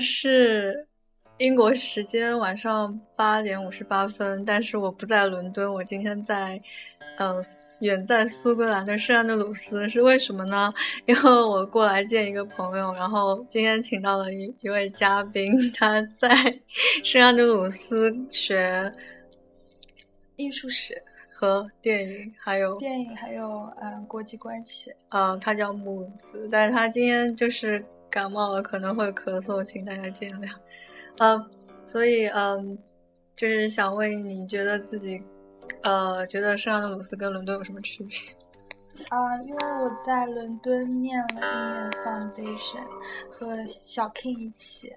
是英国时间晚上八点五十八分，但是我不在伦敦，我今天在，呃，远在苏格兰的圣安德鲁斯，是为什么呢？因为我过来见一个朋友，然后今天请到了一一位嘉宾，他在 圣安德鲁斯学艺术史和电影，还有电影，还有嗯国际关系。嗯，他叫木子，但是他今天就是感冒了，可能会咳嗽，请大家见谅。嗯，所以嗯，就是想问你觉得自己呃，觉得圣安德鲁斯跟伦敦有什么区别？啊，因为我在伦敦念了一年 foundation，和小 King 一起，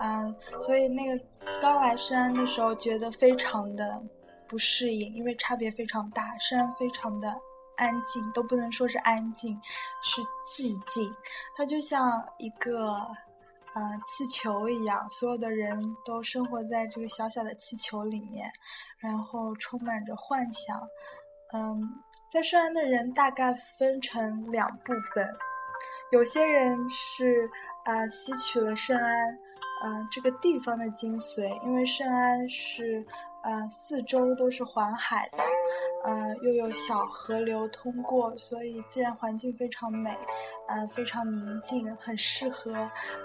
嗯，所以那个刚来圣安的时候觉得非常的不适应，因为差别非常大，圣安非常的安静，都不能说是安静，是寂静，它就像一个。呃，气球一样，所有的人都生活在这个小小的气球里面，然后充满着幻想。嗯，在圣安的人大概分成两部分，有些人是啊吸取了圣安，嗯这个地方的精髓，因为圣安是。呃，四周都是环海的，呃，又有小河流通过，所以自然环境非常美，呃，非常宁静，很适合，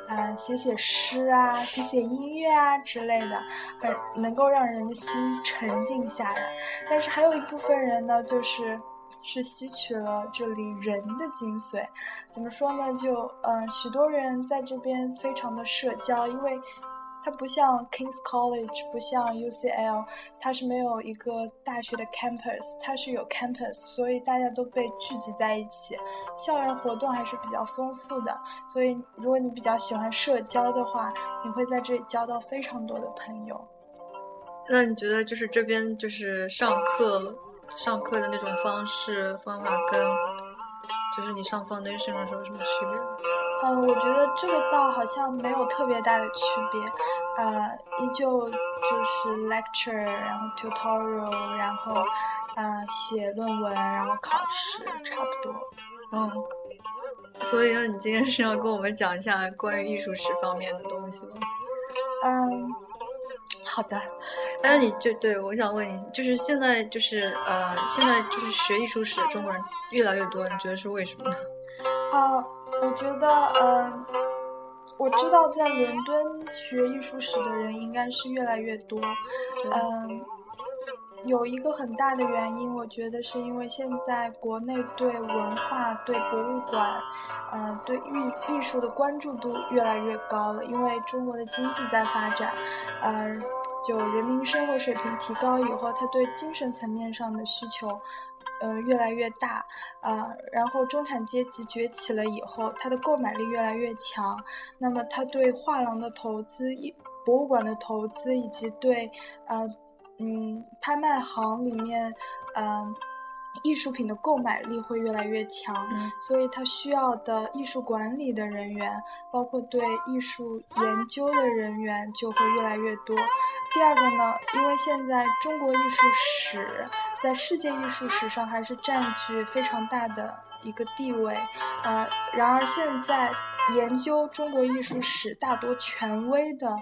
呃，写写诗啊，写写音乐啊之类的，很能够让人的心沉静下来。但是还有一部分人呢，就是是吸取了这里人的精髓，怎么说呢？就嗯，许多人在这边非常的社交，因为。它不像 Kings College，不像 UCL，它是没有一个大学的 campus，它是有 campus，所以大家都被聚集在一起，校园活动还是比较丰富的。所以如果你比较喜欢社交的话，你会在这里交到非常多的朋友。那你觉得就是这边就是上课上课的那种方式方法跟就是你上 foundation 的时候有什么区别？嗯，我觉得这个倒好像没有特别大的区别，呃，依旧就是 lecture，然后 tutorial，然后啊写论文，然后考试，差不多。嗯，所以呢，你今天是要跟我们讲一下关于艺术史方面的东西吗？嗯，好的。那你就对我想问你，就是现在就是呃，现在就是学艺术史的中国人越来越多，你觉得是为什么呢？啊。我觉得，嗯，我知道在伦敦学艺术史的人应该是越来越多，嗯，有一个很大的原因，我觉得是因为现在国内对文化、对博物馆，嗯，对艺艺术的关注度越来越高了，因为中国的经济在发展，嗯，就人民生活水平提高以后，他对精神层面上的需求。呃，越来越大，啊，然后中产阶级崛起了以后，他的购买力越来越强，那么他对画廊的投资、博物馆的投资以及对，呃，嗯，拍卖行里面，嗯。艺术品的购买力会越来越强，所以它需要的艺术管理的人员，包括对艺术研究的人员就会越来越多。第二个呢，因为现在中国艺术史在世界艺术史上还是占据非常大的一个地位，呃，然而现在研究中国艺术史大多权威的，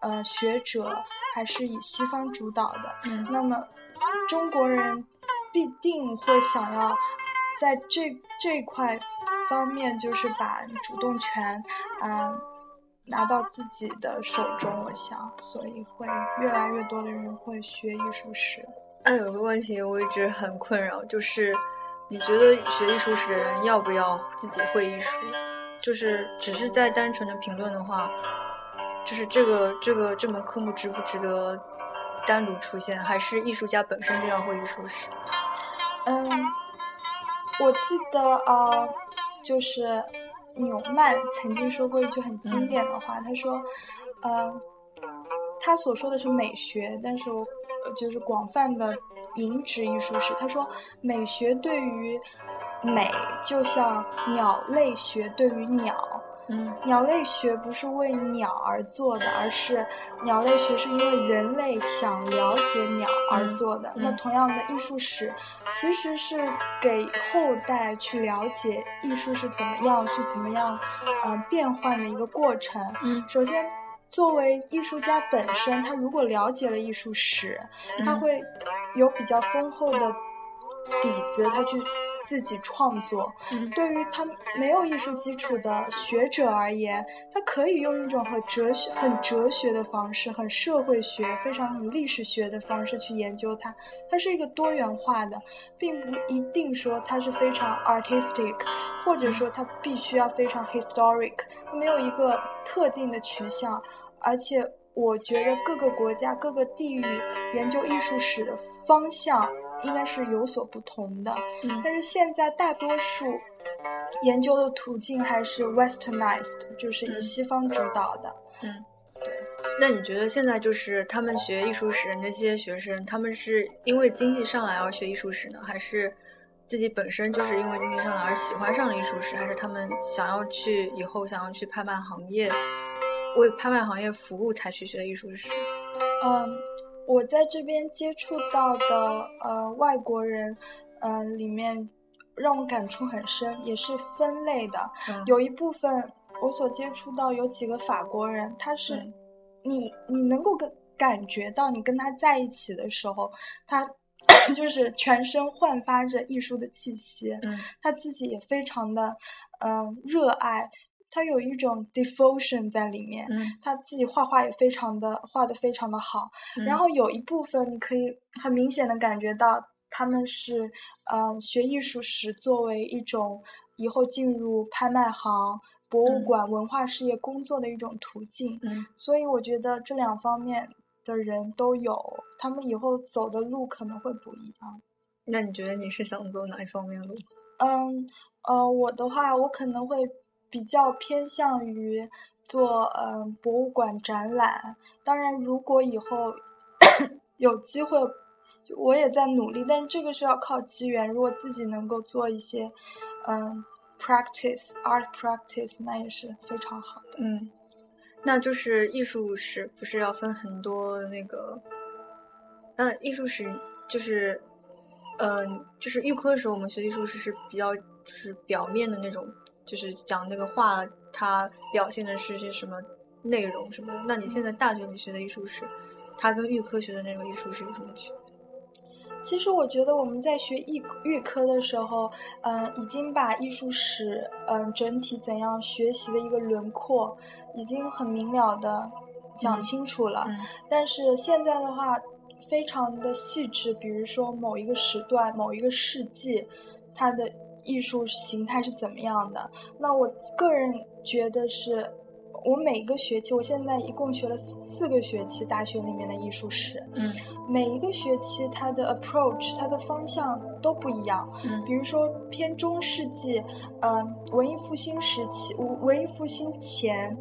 呃，学者还是以西方主导的，那么中国人。必定会想要在这这块方面，就是把主动权，嗯，拿到自己的手中。我想，所以会越来越多的人会学艺术史。哎，有个问题我一直很困扰，就是你觉得学艺术史的人要不要自己会艺术？就是只是在单纯的评论的话，就是这个这个这门科目值不值得单独出现？还是艺术家本身就要会艺术史？嗯，我记得呃，就是纽曼曾经说过一句很经典的话，他说，呃，他所说的是美学，但是我就是广泛的引指艺术史。他说，美学对于美，就像鸟类学对于鸟，嗯，鸟类学不是为鸟而做的，而是鸟类学是因为人类想了解鸟而做的。那同样的艺术史，其实是给后代去了解艺术是怎么样，是怎么样，嗯，变换的一个过程。嗯，首先，作为艺术家本身，他如果了解了艺术史，他会有比较丰厚的底子，他去。自己创作，对于他没有艺术基础的学者而言，他可以用一种很哲学、很哲学的方式，很社会学、非常很历史学的方式去研究它。它是一个多元化的，并不一定说它是非常 artistic，或者说它必须要非常 historic，没有一个特定的取向。而且，我觉得各个国家、各个地域研究艺术史的方向。应该是有所不同的，嗯但是现在大多数研究的途径还是 westernized，就是以西方主导的。嗯，对。那你觉得现在就是他们学艺术史那些学生，他们是因为经济上来而学艺术史呢，还是自己本身就是因为经济上来而喜欢上了艺术史，还是他们想要去以后想要去拍卖行业，为拍卖行业服务才去学的艺术史？嗯。我在这边接触到的呃外国人，嗯，里面让我感触很深，也是分类的。有一部分我所接触到有几个法国人，他是你你能够跟感觉到你跟他在一起的时候，他 就是全身焕发着艺术的气息。嗯，他自己也非常的嗯热爱。他有一种 devotion 在里面，他自己画画也非常的画的非常的好。然后有一部分你可以很明显的感觉到，他们是呃学艺术史作为一种以后进入拍卖行、博物馆、文化事业工作的一种途径。所以我觉得这两方面的人都有，他们以后走的路可能会不一样。那你觉得你是想走哪一方面路？嗯呃，我的话，我可能会。比较偏向于做嗯博物馆展览，当然如果以后 有机会，我也在努力，但是这个是要靠机缘。如果自己能够做一些嗯 practice art practice，那也是非常好的。嗯，那就是艺术史不是要分很多那个，嗯，艺术史就是嗯就是预科的时候我们学艺术史是比较就是表面的那种。就是讲那个画，它表现的是些什么内容什么的。那你现在大学里学的艺术史，它跟预科学的那种艺术史有什么区别？其实我觉得我们在学艺预科的时候，嗯，已经把艺术史，嗯，整体怎样学习的一个轮廓，已经很明了的讲清楚了。但是现在的话，非常的细致，比如说某一个时段、某一个世纪，它的。艺术形态是怎么样的？那我个人觉得是，我每个学期，我现在一共学了四个学期大学里面的艺术史，嗯，每一个学期它的 approach，它的方向都不一样，嗯，比如说偏中世纪，呃，文艺复兴时期，文艺复兴前。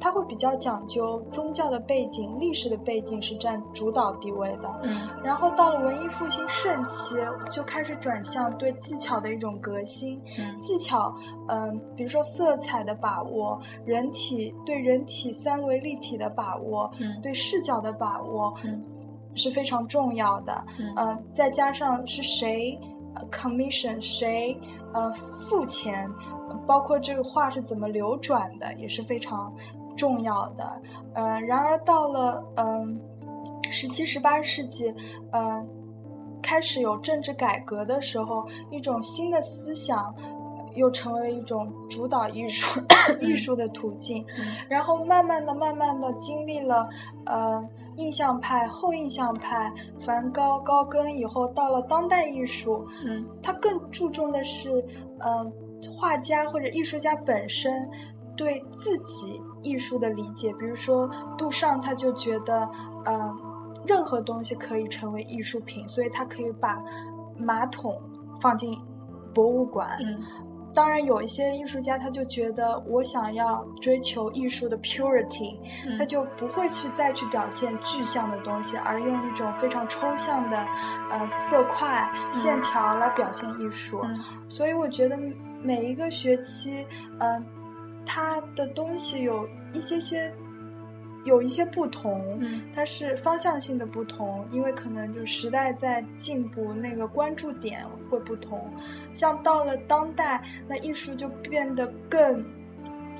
它会比较讲究宗教的背景、历史的背景是占主导地位的。嗯，然后到了文艺复兴盛期，就开始转向对技巧的一种革新。嗯，技巧，嗯，比如说色彩的把握，人体对人体三维立体的把握，嗯，对视角的把握，嗯，是非常重要的。嗯，再加上是谁，commission 谁，呃，付钱，包括这个画是怎么流转的，也是非常。重要的，嗯，然而到了嗯十七、十八世纪，嗯，开始有政治改革的时候，一种新的思想又成为了一种主导艺术艺术的途径，然后慢慢的、慢慢的经历了呃印象派、后印象派、梵高、高更以后，到了当代艺术，嗯，它更注重的是呃画家或者艺术家本身对自己。艺术的理解，比如说杜尚，他就觉得，呃，任何东西可以成为艺术品，所以他可以把马桶放进博物馆。嗯，当然有一些艺术家，他就觉得我想要追求艺术的 purity，他就不会去再去表现具象的东西，而用一种非常抽象的，呃，色块、线条来表现艺术。所以我觉得每一个学期，嗯。它的东西有一些些。有一些不同，它是方向性的不同，因为可能就时代在进步，那个关注点会不同。像到了当代，那艺术就变得更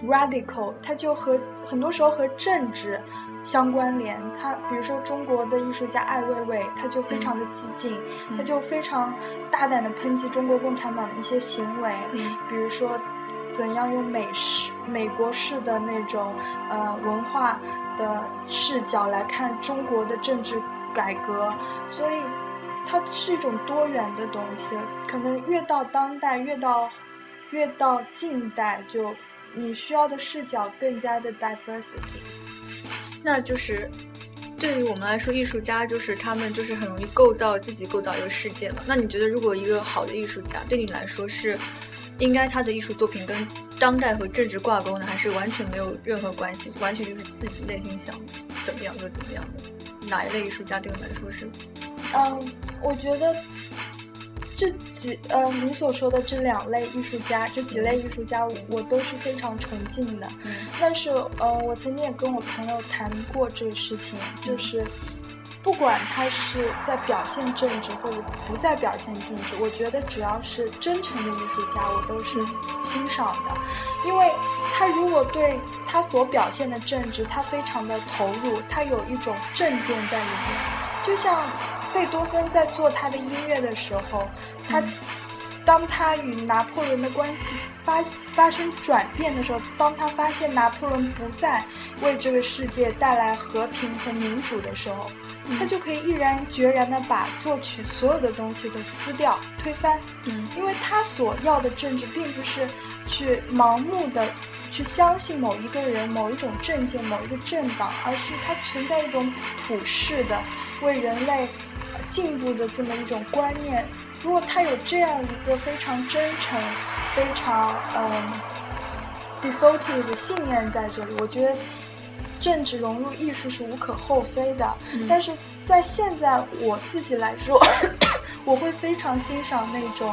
radical，它就和很多时候和政治相关联。它比如说中国的艺术家艾未未，他就非常的激进，他就非常大胆的抨击中国共产党的一些行为，比如说怎样用美式、美国式的那种呃文化。的视角来看中国的政治改革，所以它是一种多元的东西。可能越到当代，越到越到近代，就你需要的视角更加的 diversity。那就是对于我们来说，艺术家就是他们就是很容易构造自己构造一个世界嘛。那你觉得，如果一个好的艺术家对你来说是？应该他的艺术作品跟当代和政治挂钩呢，还是完全没有任何关系？完全就是自己内心想怎么样就怎么样的？哪一类艺术家对你来说是？嗯，我觉得这几呃你所说的这两类艺术家，这几类艺术家我都是非常崇敬的。但是呃，我曾经也跟我朋友谈过这个事情，就是。不管他是在表现政治或者不在表现政治，我觉得只要是真诚的艺术家，我都是欣赏的。因为他如果对他所表现的政治，他非常的投入，他有一种正见在里面。就像贝多芬在做他的音乐的时候，他。当他与拿破仑的关系发发生转变的时候，当他发现拿破仑不再为这个世界带来和平和民主的时候，他就可以毅然决然的把作曲所有的东西都撕掉、推翻。嗯，因为他所要的政治并不是去盲目的去相信某一个人、某一种政见、某一个政党，而是它存在一种普世的为人类进步的这么一种观念。如果他有这样一个非常真诚、非常嗯 devoted 的信念在这里，我觉得政治融入艺术是无可厚非的。但是在现在我自己来说，我会非常欣赏那种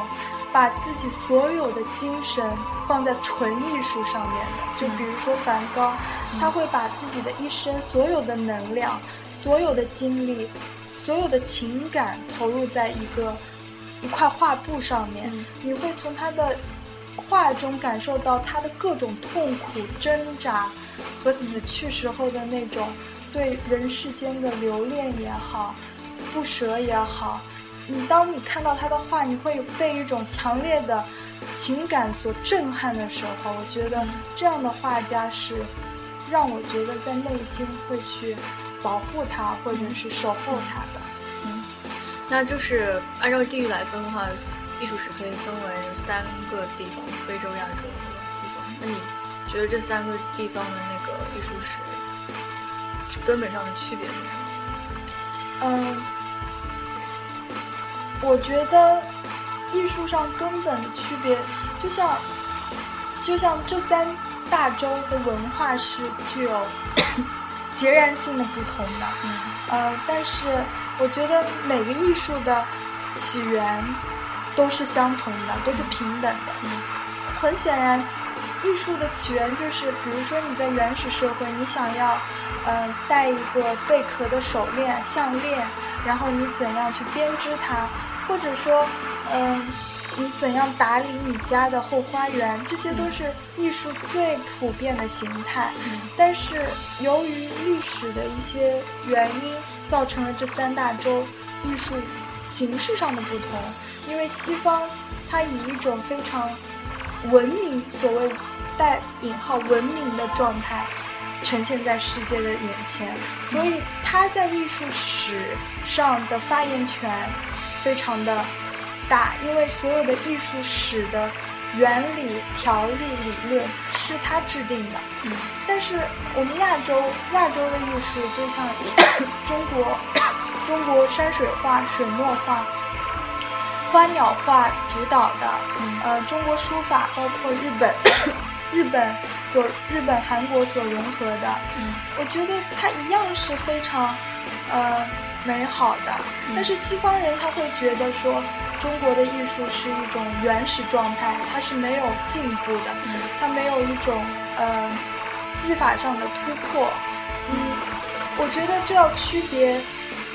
把自己所有的精神放在纯艺术上面的。就比如说梵高，他会把自己的一生所有的能量、所有的精力、所有的情感投入在一个。一块画布上面，你会从他的画中感受到他的各种痛苦、挣扎和死去时候的那种对人世间的留恋也好、不舍也好。你当你看到他的画，你会被一种强烈的情感所震撼的时候，我觉得这样的画家是让我觉得在内心会去保护他，或者是守候他的。那就是按照地域来分的话，艺术史可以分为三个地方：非洲、亚洲和西方。那你觉得这三个地方的那个艺术史根本上的区别是什么？嗯，我觉得艺术上根本的区别，就像就像这三大洲的文化是具有 截然性的不同的。嗯，呃，但是。我觉得每个艺术的起源都是相同的，都是平等的。很显然，艺术的起源就是，比如说你在原始社会，你想要，嗯，戴一个贝壳的手链、项链，然后你怎样去编织它，或者说，嗯。你怎样打理你家的后花园？这些都是艺术最普遍的形态。但是由于历史的一些原因，造成了这三大洲艺术形式上的不同。因为西方它以一种非常文明，所谓带引号文明的状态呈现在世界的眼前，所以它在艺术史上的发言权非常的。大，因为所有的艺术史的原理、条例、理论是他制定的。嗯，但是我们亚洲，亚洲的艺术就像 中国，中国山水画、水墨画、花鸟画主导的。嗯，呃，中国书法，包括日本，日本所日本、韩国所融合的。嗯，我觉得它一样是非常，呃。美好的，但是西方人他会觉得说，中国的艺术是一种原始状态，它是没有进步的，它没有一种呃技法上的突破。嗯，我觉得这要区别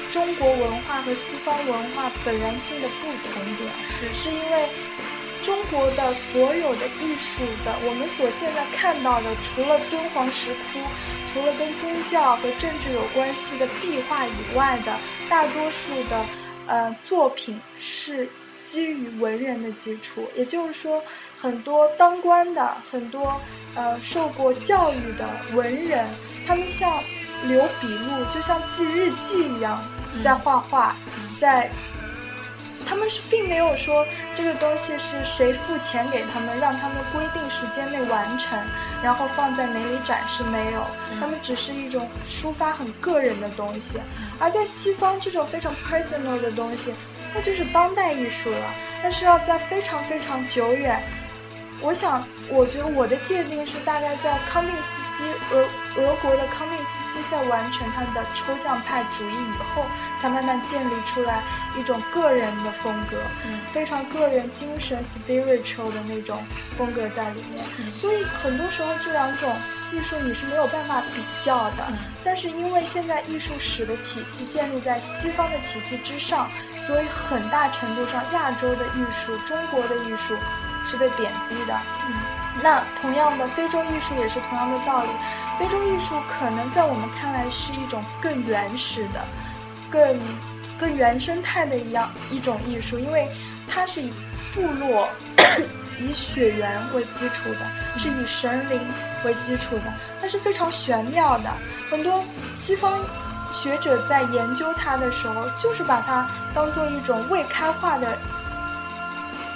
中国文化和西方文化本源性的不同点，是因为。中国的所有的艺术的，我们所现在看到的，除了敦煌石窟，除了跟宗教和政治有关系的壁画以外的，大多数的，呃，作品是基于文人的基础。也就是说，很多当官的，很多呃受过教育的文人，他们像留笔录，就像记日记一样，在画画，在。他们是并没有说这个东西是谁付钱给他们，让他们规定时间内完成，然后放在哪里展示没有，他们只是一种抒发很个人的东西。而在西方，这种非常 personal 的东西，那就是当代艺术了，那是要在非常非常久远。我想，我觉得我的界定是大概在康定斯基，俄俄国的康定斯基在完成他的抽象派主义以后，才慢慢建立出来一种个人的风格，嗯非常个人精神 spiritual 的那种风格在里面。所以很多时候这两种艺术你是没有办法比较的。但是因为现在艺术史的体系建立在西方的体系之上，所以很大程度上亚洲的艺术、中国的艺术。是被贬低的，嗯，那同样的，非洲艺术也是同样的道理。非洲艺术可能在我们看来是一种更原始的、更更原生态的一样一种艺术，因为它是以部落、以血缘为基础的，是以神灵为基础的，它是非常玄妙的。很多西方学者在研究它的时候，就是把它当做一种未开化的。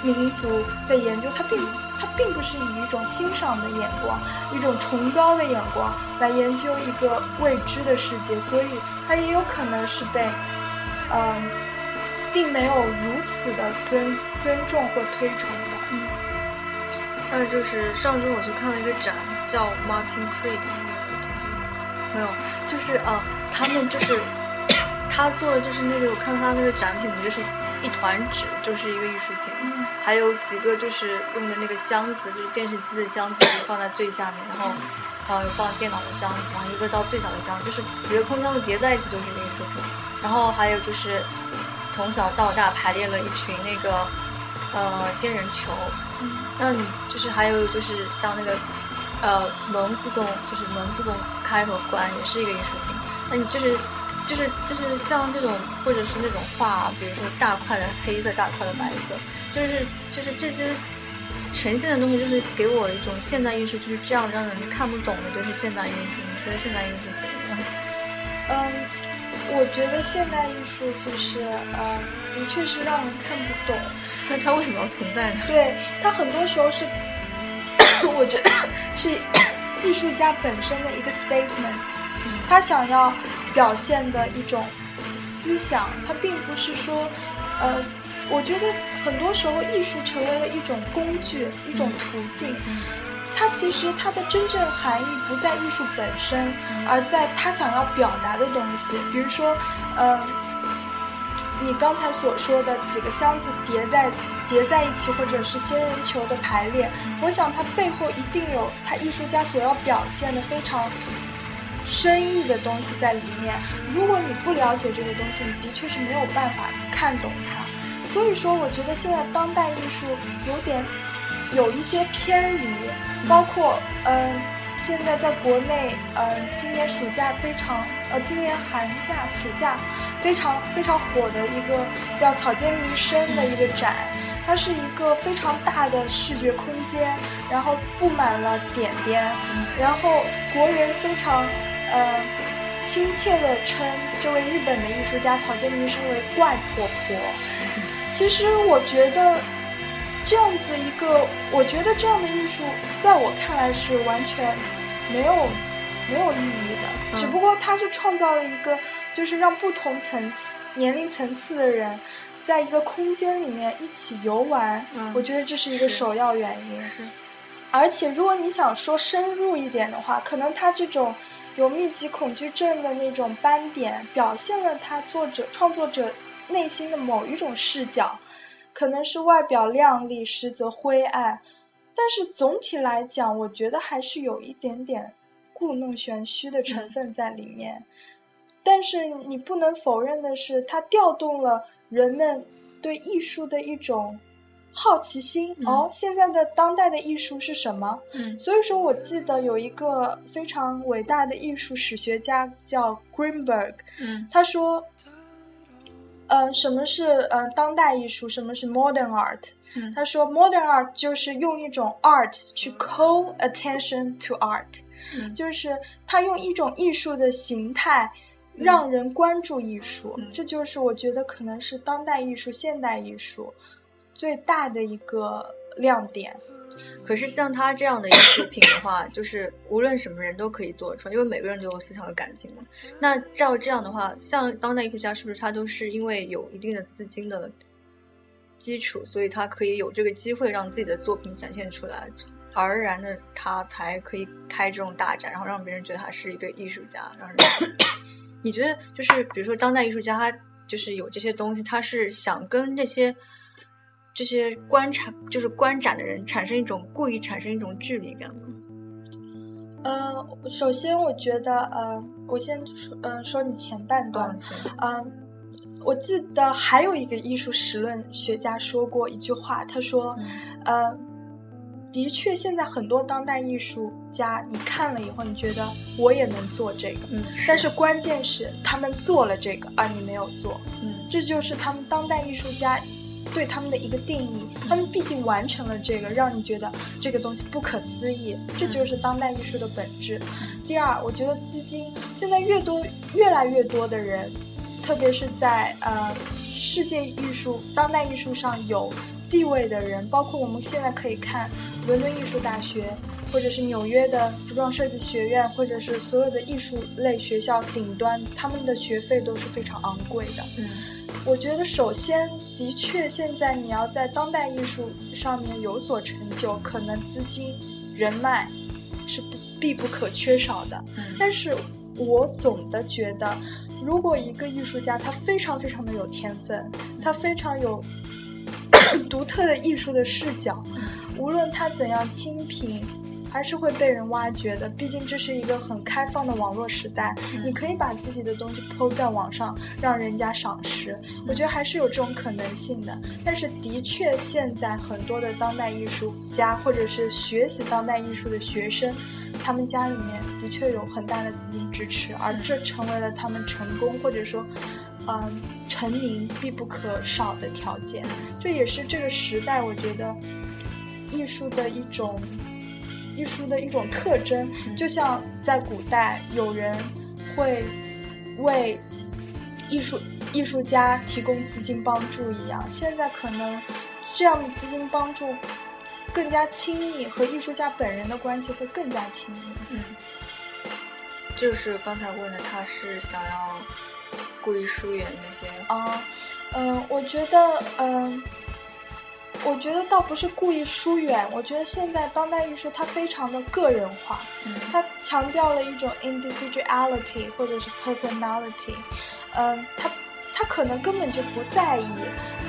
民族在研究它，并它并不是以一种欣赏的眼光、一种崇高的眼光来研究一个未知的世界，所以它也有可能是被，嗯，并没有如此的尊尊重或推崇的。嗯，那就是上周我去看了一个展，叫 Martin Creed 那个没有，就是啊，他们就是 他做的就是那个，我看他那个展品就是。一团纸就是一个艺术品，还有几个就是用的那个箱子，就是电视机的箱子放在最下面，然后，然后有放电脑的箱子，然后一个到最小的箱，就是几个空箱子叠在一起就是一个艺术品。然后还有就是从小到大排列了一群那个呃仙人球，那你就是还有就是像那个呃门自动就是门自动开和关也是一个艺术品，那你就是。就是就是像这种，或者是那种画，比如说大块的黑色，大块的白色，就是就是这些呈现的东西，就是给我一种现代艺术就是这样让人看不懂的，就是现代艺术。你觉得现代艺术怎么样？嗯，我觉得现代艺术就是呃，的确是让人看不懂。那它为什么要存在呢？对，它很多时候是，我觉得是艺术家本身的一个 statement，他想要。表现的一种思想，它并不是说，呃，我觉得很多时候艺术成为了一种工具，一种途径。它其实它的真正含义不在艺术本身，而在他想要表达的东西。比如说，呃，你刚才所说的几个箱子叠在叠在一起，或者是仙人球的排列，我想它背后一定有他艺术家所要表现的非常。深意的东西在里面。如果你不了解这个东西，你的确是没有办法看懂它。所以说，我觉得现在当代艺术有点有一些偏离。包括，嗯，现在在国内，嗯，今年暑假非常，呃，今年寒假、暑假非常非常火的一个叫“草间弥生”的一个展。它是一个非常大的视觉空间，然后布满了点点，然后国人非常。呃，亲切地称这位日本的艺术家草间弥生为“怪婆婆”。其实我觉得，这样子一个，我觉得这样的艺术，在我看来是完全没有没有意义的。只不过它是创造了一个，就是让不同层次、年龄层次的人，在一个空间里面一起游玩。我觉得这是一个首要原因。是。而且，如果你想说深入一点的话，可能他这种。有密集恐惧症的那种斑点，表现了他作者创作者内心的某一种视角。可能是外表亮丽，实则灰暗。但是总体来讲，我觉得还是有一点点故弄玄虚的成分在里面。但是你不能否认的是，它调动了人们对艺术的一种好奇心。哦，现在的当代的艺术是什么？嗯，所以说我记得有一个非常伟大的艺术史学家叫 Greenberg，嗯，他说，嗯，什么是嗯当代艺术？什么是 modern art？嗯他说，modern art 就是用一种 art 去 call attention to art，、嗯就是他用一种艺术的形态让人关注艺术。嗯这就是我觉得可能是当代艺术、现代艺术最大的一个亮点。可是像他这样的艺术品的话，就是无论什么人都可以做出来，因为每个人都有思想和感情嘛。那照这样的话，像当代艺术家是不是他都是因为有一定的资金的基础，所以他可以有这个机会让自己的作品展现出来，而然的他才可以开这种大展，然后让别人觉得他是一个艺术家，让人。你觉得就是比如说当代艺术家，他就是有这些东西，他是想跟这些这些观察就是观展的人产生一种故意产生一种距离感吗？呃，首先我觉得，呃，我先说，嗯、说你前半段，嗯，我记得还有一个艺术史论学家说过一句话，他说，嗯。呃，的确，现在很多当代艺术家，你看了以后，你觉得我也能做这个，嗯，但是关键是他们做了这个，而你没有做，嗯。这就是他们当代艺术家对他们的一个定义。他们毕竟完成了这个，让你觉得这个东西不可思议，这就是当代艺术的本质。第二，我觉得资金现在越多，越来越多的人，特别是在呃世界艺术、当代艺术上有地位的人，包括我们现在可以看伦敦艺术大学，或者是纽约的服装设计学院，或者是所有的艺术类学校顶端，他们的学费都是非常昂贵的。嗯我觉得首先，的确，现在你要在当代艺术上面有所成就，可能资金、人脉是不必不可缺少的。嗯但是我总的觉得，如果一个艺术家他非常非常的有天分，他非常有独特的艺术的视角，无论他怎样清贫，还是会被人挖掘的。毕竟这是一个很开放的网络时代，嗯你可以把自己的东西抛在网上，让人家赏识。我觉得还是有这种可能性的。但是的确，现在很多的当代艺术家或者是学习当代艺术的学生，他们家里面的确有很大的资金支持，而这成为了他们成功或者说，嗯，成名必不可少的条件。这也是这个时代，我觉得艺术的一种艺术的一种特征。就像在古代，有人会为艺术艺术家提供资金帮助一样，现在可能这样的资金帮助更加亲密，和艺术家本人的关系会更加亲密。嗯，就是刚才问的，他是想要故意疏远那些啊，嗯，我觉得，嗯，我觉得倒不是故意疏远，我觉得现在当代艺术它非常的个人化，嗯它强调了一种 individuality 或者是 personality，嗯，它它可能根本就不在意，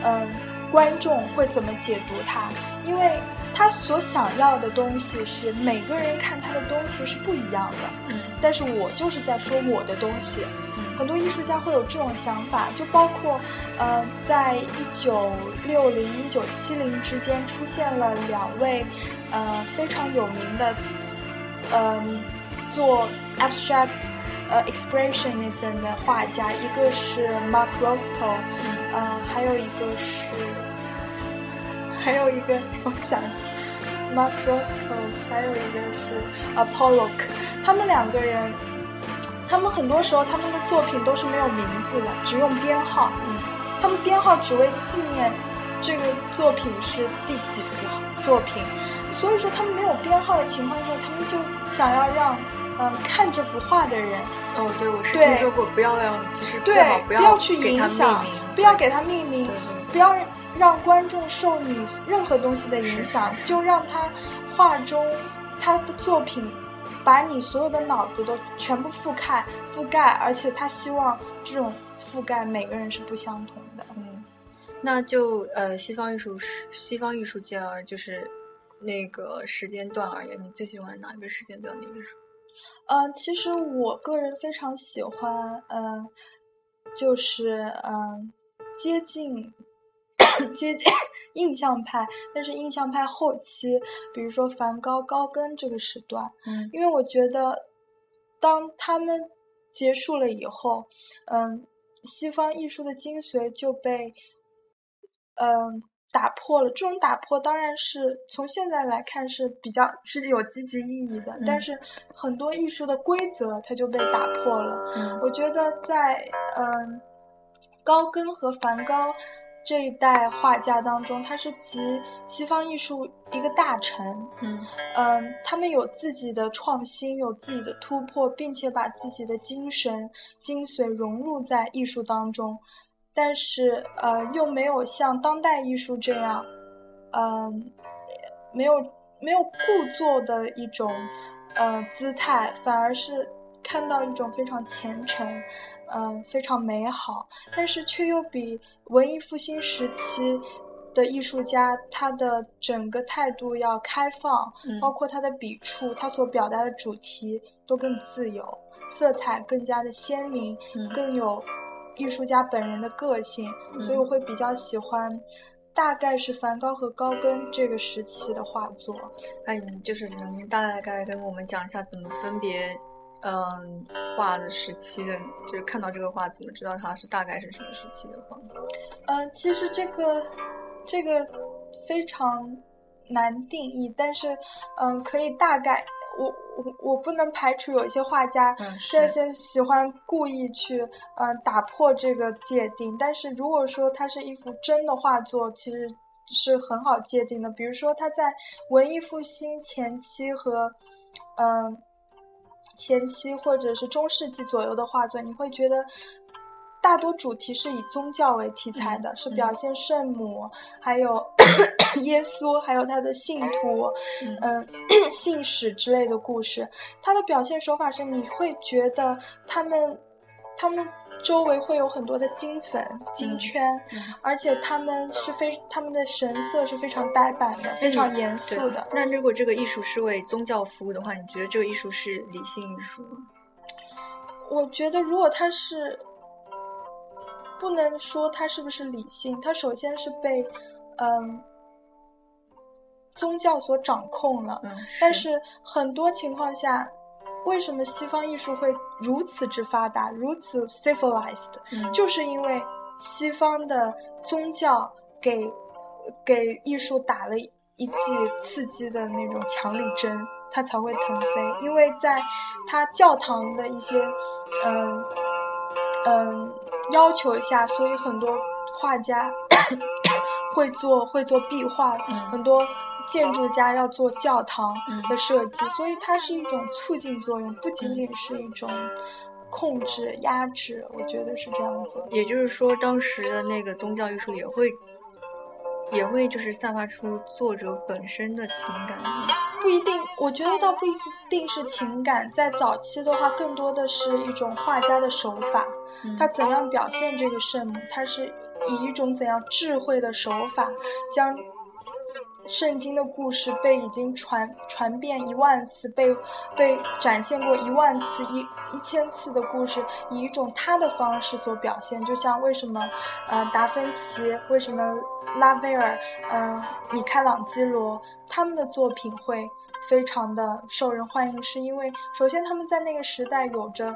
嗯，观众会怎么解读它，因为他所想要的东西是每个人看他的东西是不一样的，嗯。但是我就是在说我的东西，嗯很多艺术家会有这种想法，就包括，呃，在一九六零、一九七零之间出现了两位，呃，非常有名的，嗯、做 abstract 呃 expressionism 的画家，一个是 Mark Roscoe，嗯呃，还有一个是，还有一个我想，Mark Roscoe，还有一个是呃 Pollock，他们两个人。他们很多时候他们的作品都是没有名字的，只用编号。嗯。他们编号只为纪念这个作品是第几幅作品，所以说他们没有编号的情况下，他们就想要让嗯看这幅画的人哦，对，我是听说过，不要让，就是最对好不要去影响，，不要给他命名。不要让观众受你任何东西的影响，就让他画中他的作品把你所有的脑子都全部覆盖覆盖，而且他希望这种覆盖每个人是不相同的。嗯，那就呃，西方艺术史、西方艺术界而就是那个时间段而言，你最喜欢哪一个时间段的艺术？嗯，其实我个人非常喜欢，嗯，就是嗯，接近 接近印象派，但是印象派后期，比如说梵高、高更这个时段，嗯，因为我觉得当他们结束了以后，嗯，西方艺术的精髓就被嗯。打破了这种打破，当然是从现在来看是比较是有积极意义的。但是很多艺术的规则它就被打破了。我觉得在嗯高更和梵高这一代画家当中，他是集西方艺术一个大成。嗯嗯，他们有自己的创新，有自己的突破，并且把自己的精神精髓融入在艺术当中。但是，呃，又没有像当代艺术这样，嗯，没有没有故作的一种，呃，姿态，反而是看到一种非常虔诚，嗯，非常美好，但是却又比文艺复兴时期的艺术家他的整个态度要开放，包括他的笔触，他所表达的主题都更自由，色彩更加的鲜明，更有。艺术家本人的个性，所以我会比较喜欢，大概是梵高和高更这个时期的画作。那你就是能大概跟我们讲一下怎么分别，嗯，画的时期的，就是看到这个画怎么知道它是大概是什么时期的画？嗯，其实这个这个非常难定义，但是嗯，可以大概。我我我不能排除有一些画家，这些喜欢故意去嗯打破这个界定。但是如果说它是一幅真的画作，其实是很好界定的。比如说他在文艺复兴前期和嗯前期或者是中世纪左右的画作，你会觉得。大多主题是以宗教为题材的，是表现圣母，还有 耶稣，还有他的信徒，嗯，信使之类的故事。他的表现手法是，你会觉得他们，他们周围会有很多的金粉、金圈，而且他们是非，他们的神色是非常呆板的，非常严肃的。那如果这个艺术是为宗教服务的话，你觉得这个艺术是理性艺术吗？我觉得，如果它是。不能说它是不是理性，它首先是被，嗯，宗教所掌控了。嗯，但是很多情况下，为什么西方艺术会如此之发达，如此 civilized？嗯，就是因为西方的宗教给给艺术打了一剂刺激的那种强力针，它才会腾飞。因为在它教堂的一些，嗯，嗯。要求下，所以很多画家 会做会做壁画，很多建筑家要做教堂的设计，所以它是一种促进作用，不仅仅是一种控制压制。我觉得是这样子。也就是说，当时的那个宗教艺术也会。也会就是散发出作者本身的情感，不一定，我觉得倒不一定是情感，在早期的话，更多的是一种画家的手法，他怎样表现这个圣母，他是以一种怎样智慧的手法将。圣经的故事被已经传传遍一万次，被被展现过一万次、一一千次的故事，以一种他的方式所表现。就像为什么，呃，达芬奇，为什么拉斐尔，嗯，米开朗基罗，他们的作品会非常的受人欢迎，是因为首先他们在那个时代有着。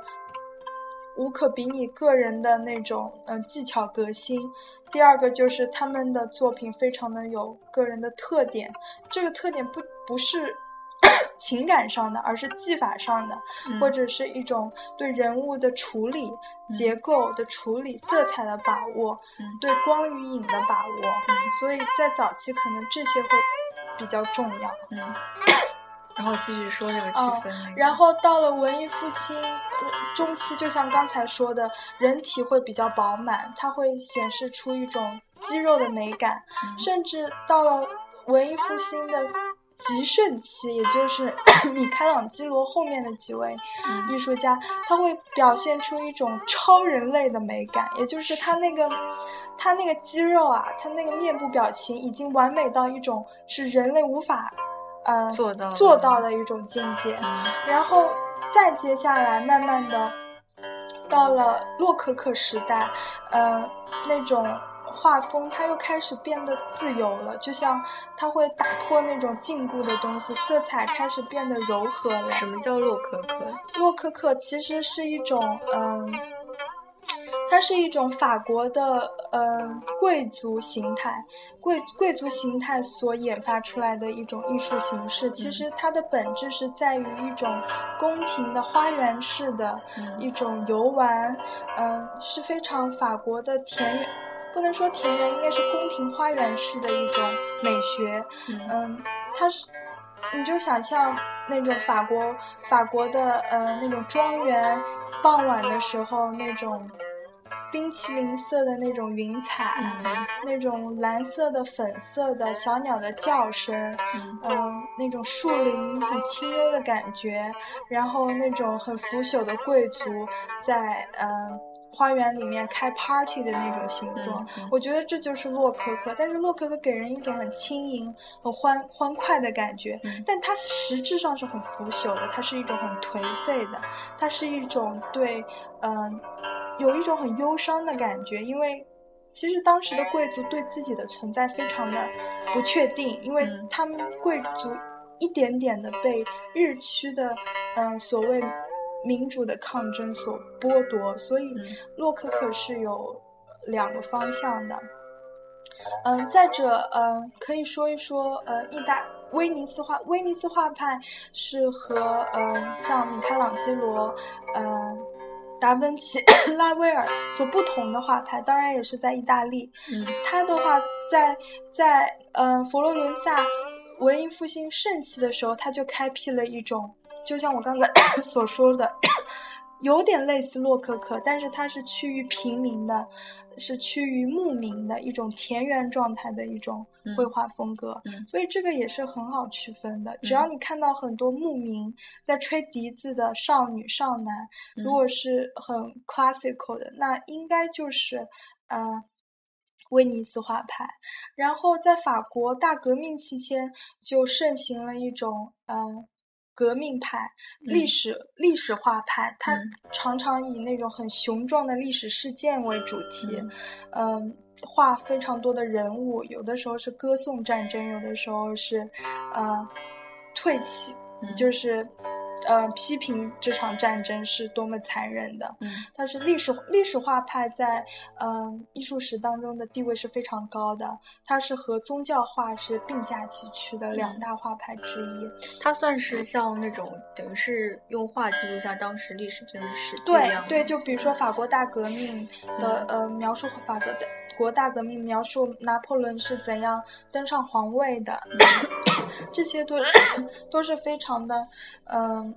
无可比拟个人的那种嗯技巧革新，第二个就是他们的作品非常的有个人的特点，这个特点不不是 情感上的，而是技法上的，或者是一种对人物的处理、结构的处理、色彩的把握，对光与影的把握，所以在早期可能这些会比较重要。然后继续说这个区分。然后到了文艺复兴中期，就像刚才说的，人体会比较饱满，它会显示出一种肌肉的美感。甚至到了文艺复兴的极盛期，也就是 米开朗基罗后面的几位艺术家，他会表现出一种超人类的美感，也就是他那个他那个肌肉啊，他那个面部表情已经完美到一种是人类无法呃做到做到的一种境界。然后再接下来，慢慢的到了洛可可时代，呃，那种。画风，它又开始变得自由了，就像它会打破那种禁锢的东西，色彩开始变得柔和了。什么叫洛可可？洛可可其实是一种，嗯，它是一种法国的，嗯，贵族形态，贵贵族形态所研发出来的一种艺术形式。其实它的本质是在于一种宫廷的花园式的一种游玩，嗯，是非常法国的田园。不能说田园，应该是宫廷花园式的一种美学。嗯，它是，你就想象那种法国法国的呃那种庄园，傍晚的时候那种冰淇淋色的那种云彩，那种蓝色的粉色的小鸟的叫声，嗯，那种树林很清幽的感觉，然后那种很腐朽的贵族在嗯。花园里面开 party 的那种形状，我觉得这就是洛可可。但是洛可可给人一种很轻盈、很欢欢快的感觉，但它实质上是很腐朽的，它是一种很颓废的，它是一种对，嗯，有一种很忧伤的感觉。因为其实当时的贵族对自己的存在非常的不确定，因为他们贵族一点点的被日趋的，嗯，所谓。民主的抗争所剥夺，所以洛可可是有两个方向的。嗯，再者，嗯，可以说一说，呃，意大威尼斯画，威尼斯画派是和嗯像米开朗基罗、嗯达芬奇、拉威尔所不同的画派，当然也是在意大利。嗯，他的话在在嗯佛罗伦萨文艺复兴盛期的时候，他就开辟了一种。就像我刚才 所说的，有点类似洛可可，但是它是趋于平民的，是趋于牧民的一种田园状态的一种绘画风格，所以这个也是很好区分的。只要你看到很多牧民在吹笛子的少女少男，如果是很 classical 的，那应该就是呃威尼斯画派。然后在法国大革命期间，就盛行了一种呃。革命派、历史历史画派，它常常以那种很雄壮的历史事件为主题，嗯，画非常多的人物，有的时候是歌颂战争，有的时候是，呃，退起，就是。呃，批评这场战争是多么残忍的。嗯，但是历史历史画派在嗯艺术史当中的地位是非常高的，它是和宗教画是并驾齐驱的两大画派之一。它算是像那种等于是用画记录下当时历史真实对对，就比如说法国大革命的呃描述法国的国大革命描述拿破仑是怎样登上皇位的，这些都 都是非常的嗯。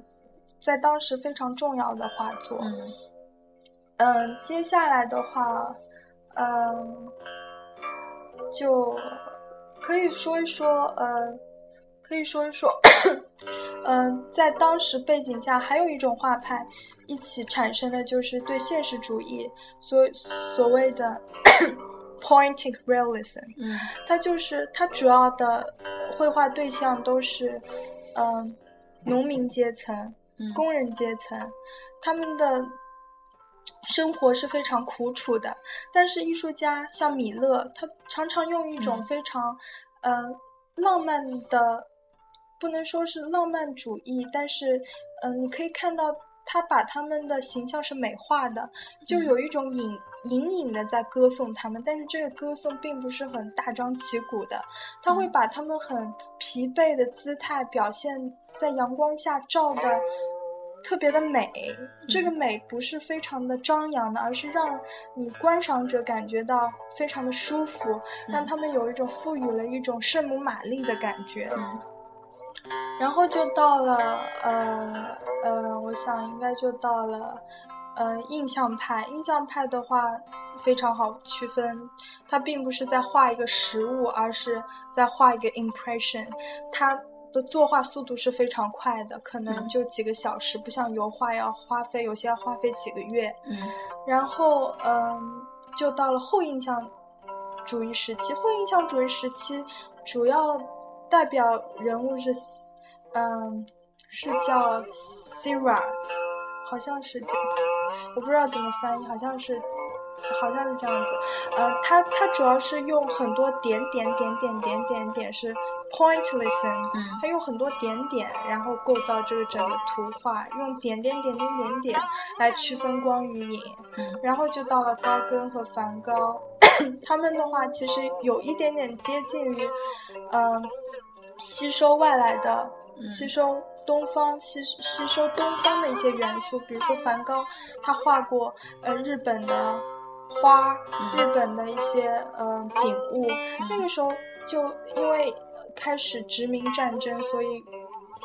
在当时非常重要的画作，嗯，接下来的话，嗯，就可以说一说，呃，可以说一说，嗯，在当时背景下，还有一种画派一起产生的就是对现实主义所所谓的 poetic realism，嗯，它就是它主要的绘画对象都是，嗯，农民阶层。工人阶层，他们的生活是非常苦楚的。但是艺术家像米勒，他常常用一种非常，呃，浪漫的，不能说是浪漫主义，但是，嗯，你可以看到他把他们的形象是美化的，就有一种隐隐隐的在歌颂他们。但是这个歌颂并不是很大张旗鼓的，他会把他们很疲惫的姿态表现。在阳光下照的特别的美，这个美不是非常的张扬的，而是让你观赏者感觉到非常的舒服，让他们有一种赋予了一种圣母玛丽的感觉。然后就到了呃呃，我想应该就到了呃印象派。印象派的话非常好区分，它并不是在画一个实物，而是在画一个 impression。它的作画速度是非常快的，可能就几个小时，不像油画要花费，有些要花费几个月。嗯，然后嗯，就到了后印象主义时期。后印象主义时期主要代表人物是，嗯，是叫 Sirat，好像是叫，我不知道怎么翻译，好像是。好像是这样子，呃，它它主要是用很多点点点点点点点是 pointless，嗯，它用很多点点，然后构造这个整个图画，用点点点点点点来区分光与影，嗯，然后就到了高更和梵高，他们的话其实有一点点接近于，嗯，吸收外来的，吸收。东方吸吸收东方的一些元素，比如说梵高，他画过呃日本的花，日本的一些呃景物。那个时候就因为开始殖民战争，所以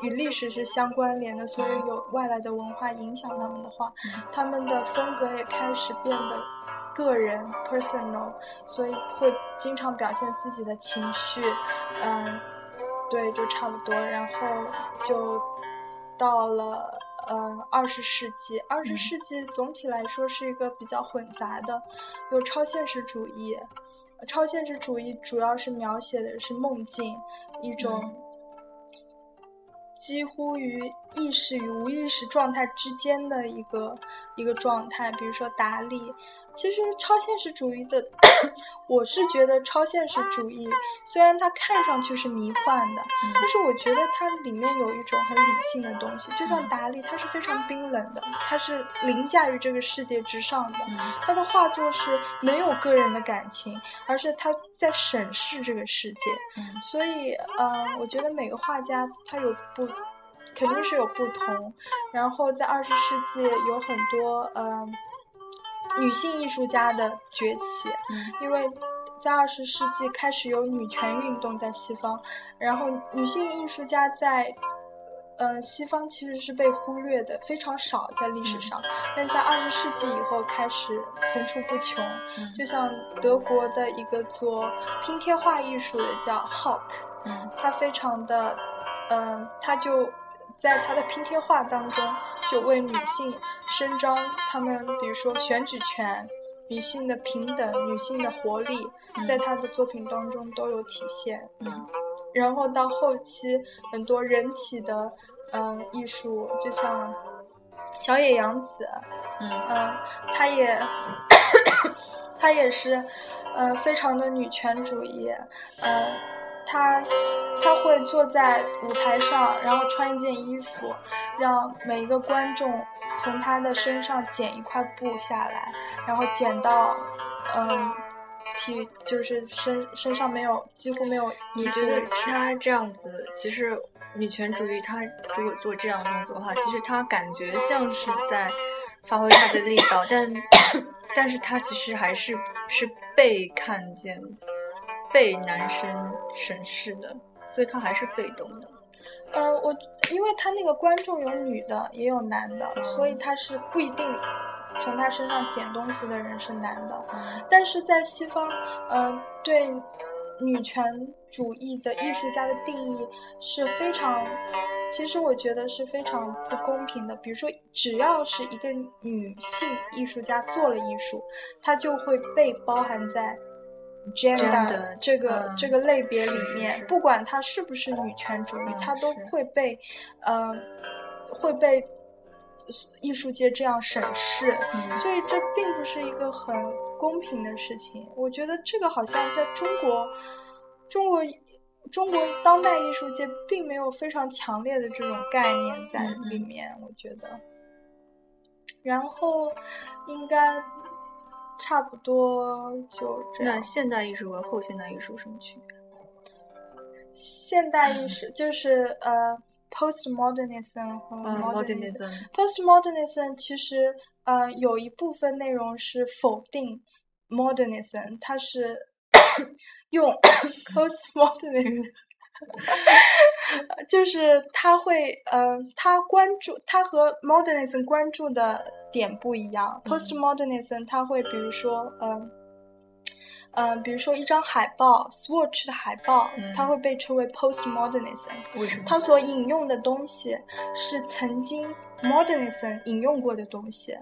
与历史是相关联的，所以有外来的文化影响他们的话，他们的风格也开始变得个人 personal，所以会经常表现自己的情绪，嗯。对，就差不多，然后就到了嗯二十世纪。二十世纪总体来说是一个比较混杂的，有超现实主义。超现实主义主要是描写的是梦境，一种几乎于意识与无意识状态之间的一个一个状态。比如说达利。其实超现实主义的，我是觉得超现实主义虽然它看上去是迷幻的，但是我觉得它里面有一种很理性的东西。就像达利，他是非常冰冷的，他是凌驾于这个世界之上的。他的画作是没有个人的感情，而是他在审视这个世界。所以，嗯，我觉得每个画家他有不，肯定是有不同。然后在二十世纪有很多，嗯。女性艺术家的崛起，因为在二十世纪开始有女权运动在西方，然后女性艺术家在，嗯，西方其实是被忽略的，非常少在历史上，但在二十世纪以后开始层出不穷。就像德国的一个做拼贴画艺术的叫 Hawk，嗯，他非常的，嗯，他就。在他的拼贴画当中，就为女性伸张他们，比如说选举权、女性的平等、女性的活力，在他的作品当中都有体现。嗯，然后到后期，很多人体的嗯艺术，就像小野洋子，嗯嗯，他也他也是嗯非常的女权主义，嗯。他他会坐在舞台上，然后穿一件衣服，让每一个观众从他的身上剪一块布下来，然后剪到，嗯，体就是身身上没有几乎没有。你觉得他这样子，其实女权主义他如果做这样动作的话，其实他感觉像是在发挥他的力道，但 但是他其实还是是被看见。被男生审视的，所以他还是被动的。呃，我因为他那个观众有女的也有男的，所以他是不一定从他身上捡东西的人是男的。但是在西方，呃，对女权主义的艺术家的定义是非常，其实我觉得是非常不公平的。比如说，只要是一个女性艺术家做了艺术，她就会被包含在。Gender 这个这个类别里面，不管它是不是女权主义，它都会被，呃，会被艺术界这样审视，所以这并不是一个很公平的事情。我觉得这个好像在中国，中国中国当代艺术界并没有非常强烈的这种概念在里面。我觉得，然后应该。差不多就这样。那现代艺术和后现代艺术有什么区别？现代艺术就是呃，postmodernism 和 modernism。postmodernism 其实呃有一部分内容是否定 modernism，它是用 postmodernism。就是他会，嗯，他关注他和 modernism 关注的点不一样。postmodernism 他会比如说，嗯，嗯，比如说一张海报，Swatch 的海报，嗯它会被称为 postmodernism。为什么？它所引用的东西是曾经 modernism 引用过的东西，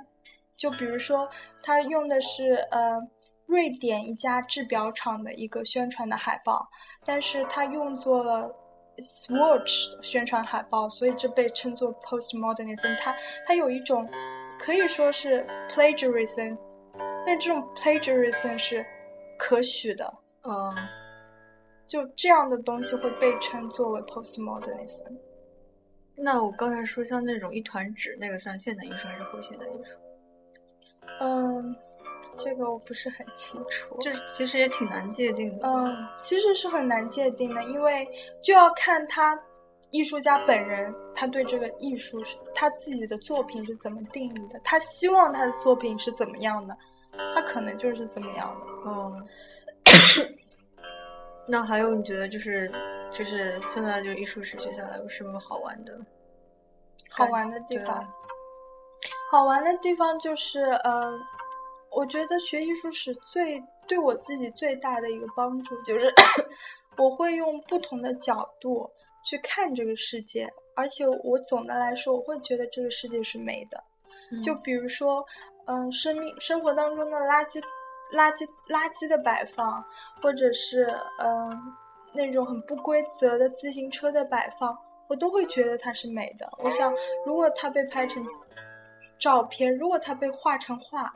就比如说，它用的是呃瑞典一家制表厂的一个宣传的海报，但是它用作了 Swatch 的宣传海报，所以这被称作 postmodernism。它它有一种可以说是 plagiarism，但这种 plagiarism 是可许的，嗯，就这样的东西会被称作为 postmodernism。那我刚才说像那种一团纸，那个算现代艺术还是后现代艺术？嗯，这个我不是很清楚。就是其实也挺难界定的。嗯，其实是很难界定的，因为就要看他艺术家本人，他对这个艺术是他自己的作品是怎么定义的，他希望他的作品是怎么样的，他可能就是怎么样的。嗯，那还有你觉得就是就是现在就艺术史学下来有什么好玩的？好玩的地方，好玩的地方就是，呃，我觉得学艺术史最对我自己最大的一个帮助就是，我会用不同的角度去看这个世界，而且我总的来说，我会觉得这个世界是美的。就嗯比如说，嗯、生命生活当中的垃圾、垃圾、垃圾的摆放，或者是嗯、那种很不规则的自行车的摆放，我都会觉得它是美的。我想，如果它被拍成照片，如果它被画成画，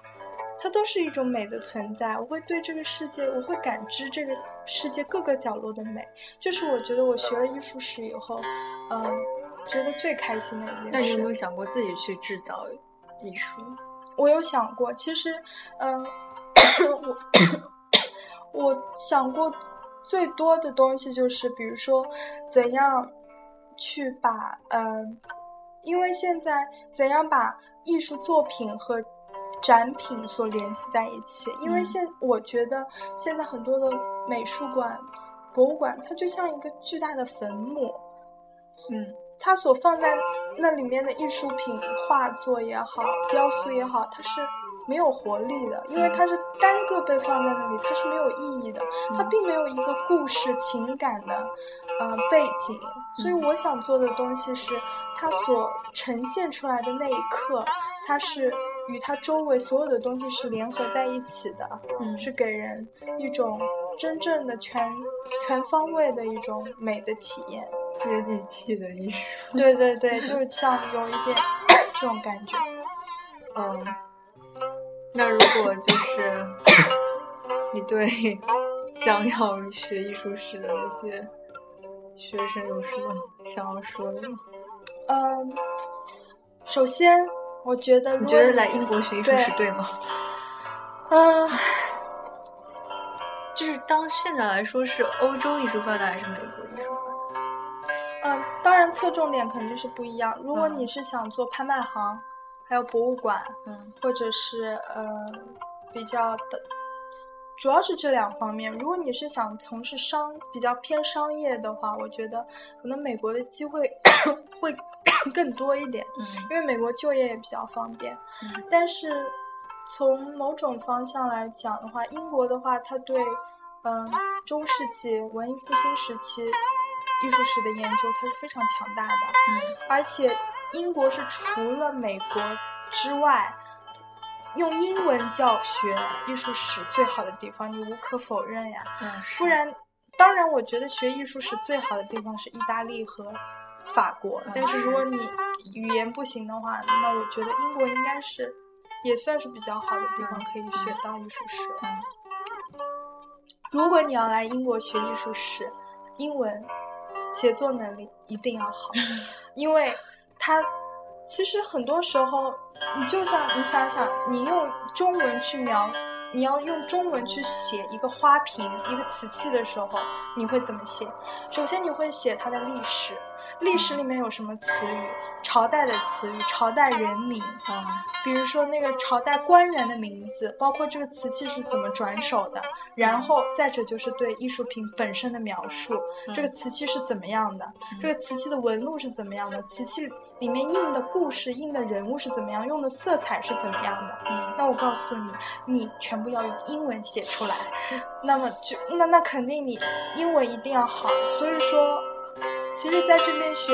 它都是一种美的存在。我会对这个世界，我会感知这个世界各个角落的美。这是我觉得我学了艺术史以后，嗯、觉得最开心的一件事。那你有没有想过自己去制造艺术？我有想过，其实，嗯、我我想过最多的东西就是，比如说怎样去把，嗯、因为现在怎样把艺术作品和展品所联系在一起，因为嗯。现、我觉得现在很多的美术馆、博物馆，它就像一个巨大的坟墓，嗯。它所放在那里面的艺术品、画作也好、雕塑也好，它是没有活力的，因为它是单个被放在那里，它是没有意义的，它嗯并没有一个故事、情感的呃背景。所以嗯。我想做的东西是，它所呈现出来的那一刻，它是与它周围所有的东西是联合在一起的，嗯是给人一种真正的全全方位的一种美的体验。接地气的艺术。对对对，就是像有一点 这种感觉。嗯，那如果就是你对将要学艺术史的那些学生有什么想要说的吗？嗯，首先我觉得，你觉得来英国学艺术是对吗？嗯、就是当现在来说是欧洲艺术发达还是美国艺术发达？嗯，当然侧重点肯定是不一样。如果嗯你是想做拍卖行，还有博物馆，嗯或者是呃比较的，主要是这两方面。如果你是想从事商比较偏商业的话，我觉得可能美国的机会 会 更多一点，嗯因为美国就业也比较方便。嗯但是从某种方向来讲的话，英国的话，它对嗯、中世纪文艺复兴时期艺术史的研究，它是非常强大的。嗯而且英国是除了美国之外，用英文教学艺术史最好的地方，你无可否认呀。嗯，不然，当然，我觉得学艺术史最好的地方是意大利和法国。但是如果你语言不行的话，那我觉得英国应该是也算是比较好的地方，可以学到艺术史。嗯如果你要来英国学艺术史，英文写作能力一定要好，因为它其实很多时候，你就像你想想，你用中文去描，你要用中文去写一个花瓶、一个瓷器的时候，你会怎么写？首先你会写它的历史，历史里面有什么词语？朝代的词语，朝代人名，嗯比如说那个朝代官员的名字，包括这个瓷器是怎么转手的，然后再者就是对艺术品本身的描述，这个瓷器是怎么样的，这个瓷器的纹路是怎么样的，瓷器里面印的故事、印的人物是怎么样，用的色彩是怎么样的。嗯那我告诉你，你全部要用英文写出来，那么就那那肯定你英文一定要好。所以说，其实在这边学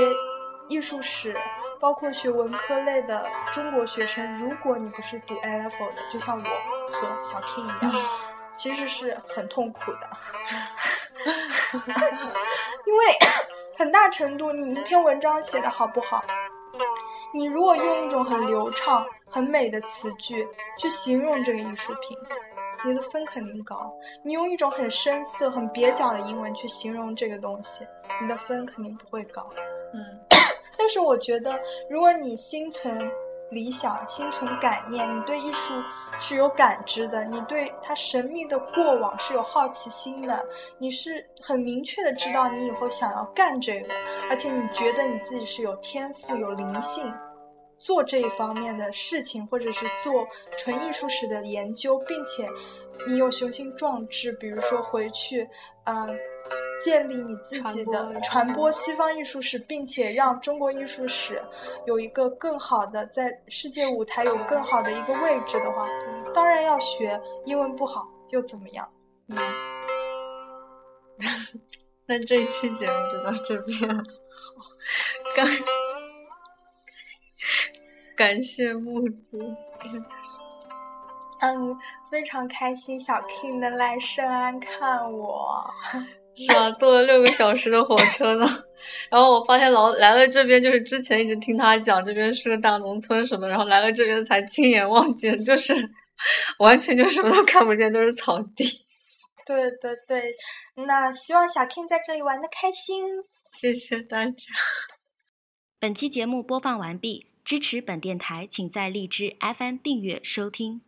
艺术史，包括学文科类的中国学生，如果你不是读 A level 的，就像我和小 King 一样，其实是很痛苦的，因为很大程度你一篇文章写的好不好。你如果用一种很流畅、很美的词句去形容这个艺术品，你的分肯定高；你用一种很深涩、很蹩脚的英文去形容这个东西，你的分肯定不会高。嗯但是我觉得，如果你心存理想、心存感念，你对艺术是有感知的，你对它神秘的过往是有好奇心的，你是很明确的知道你以后想要干这个，而且你觉得你自己是有天赋、有灵性。做这一方面的事情，或者是做纯艺术史的研究，并且你有雄心壮志，比如说回去，嗯、建立你自己的传播西方艺术史，并且让中国艺术史有一个更好的在世界舞台有更好的一个位置的话，当然要学。英文不好又怎么样？嗯。那这一期节目就到这边，感感谢木子。嗯，非常开心小 King 能来圣安看我。是啊？坐了六个小时的火车呢，然后我发现老来了这边，就是之前一直听他讲这边是个大农村什么，然后来了这边才亲眼望见，就是 完全就什么都看不见，都是草地。对对对，那希望小 King 在这里玩的开心。谢谢大家。本期节目播放完毕，支持本电台，请在荔枝 FM 订阅收听。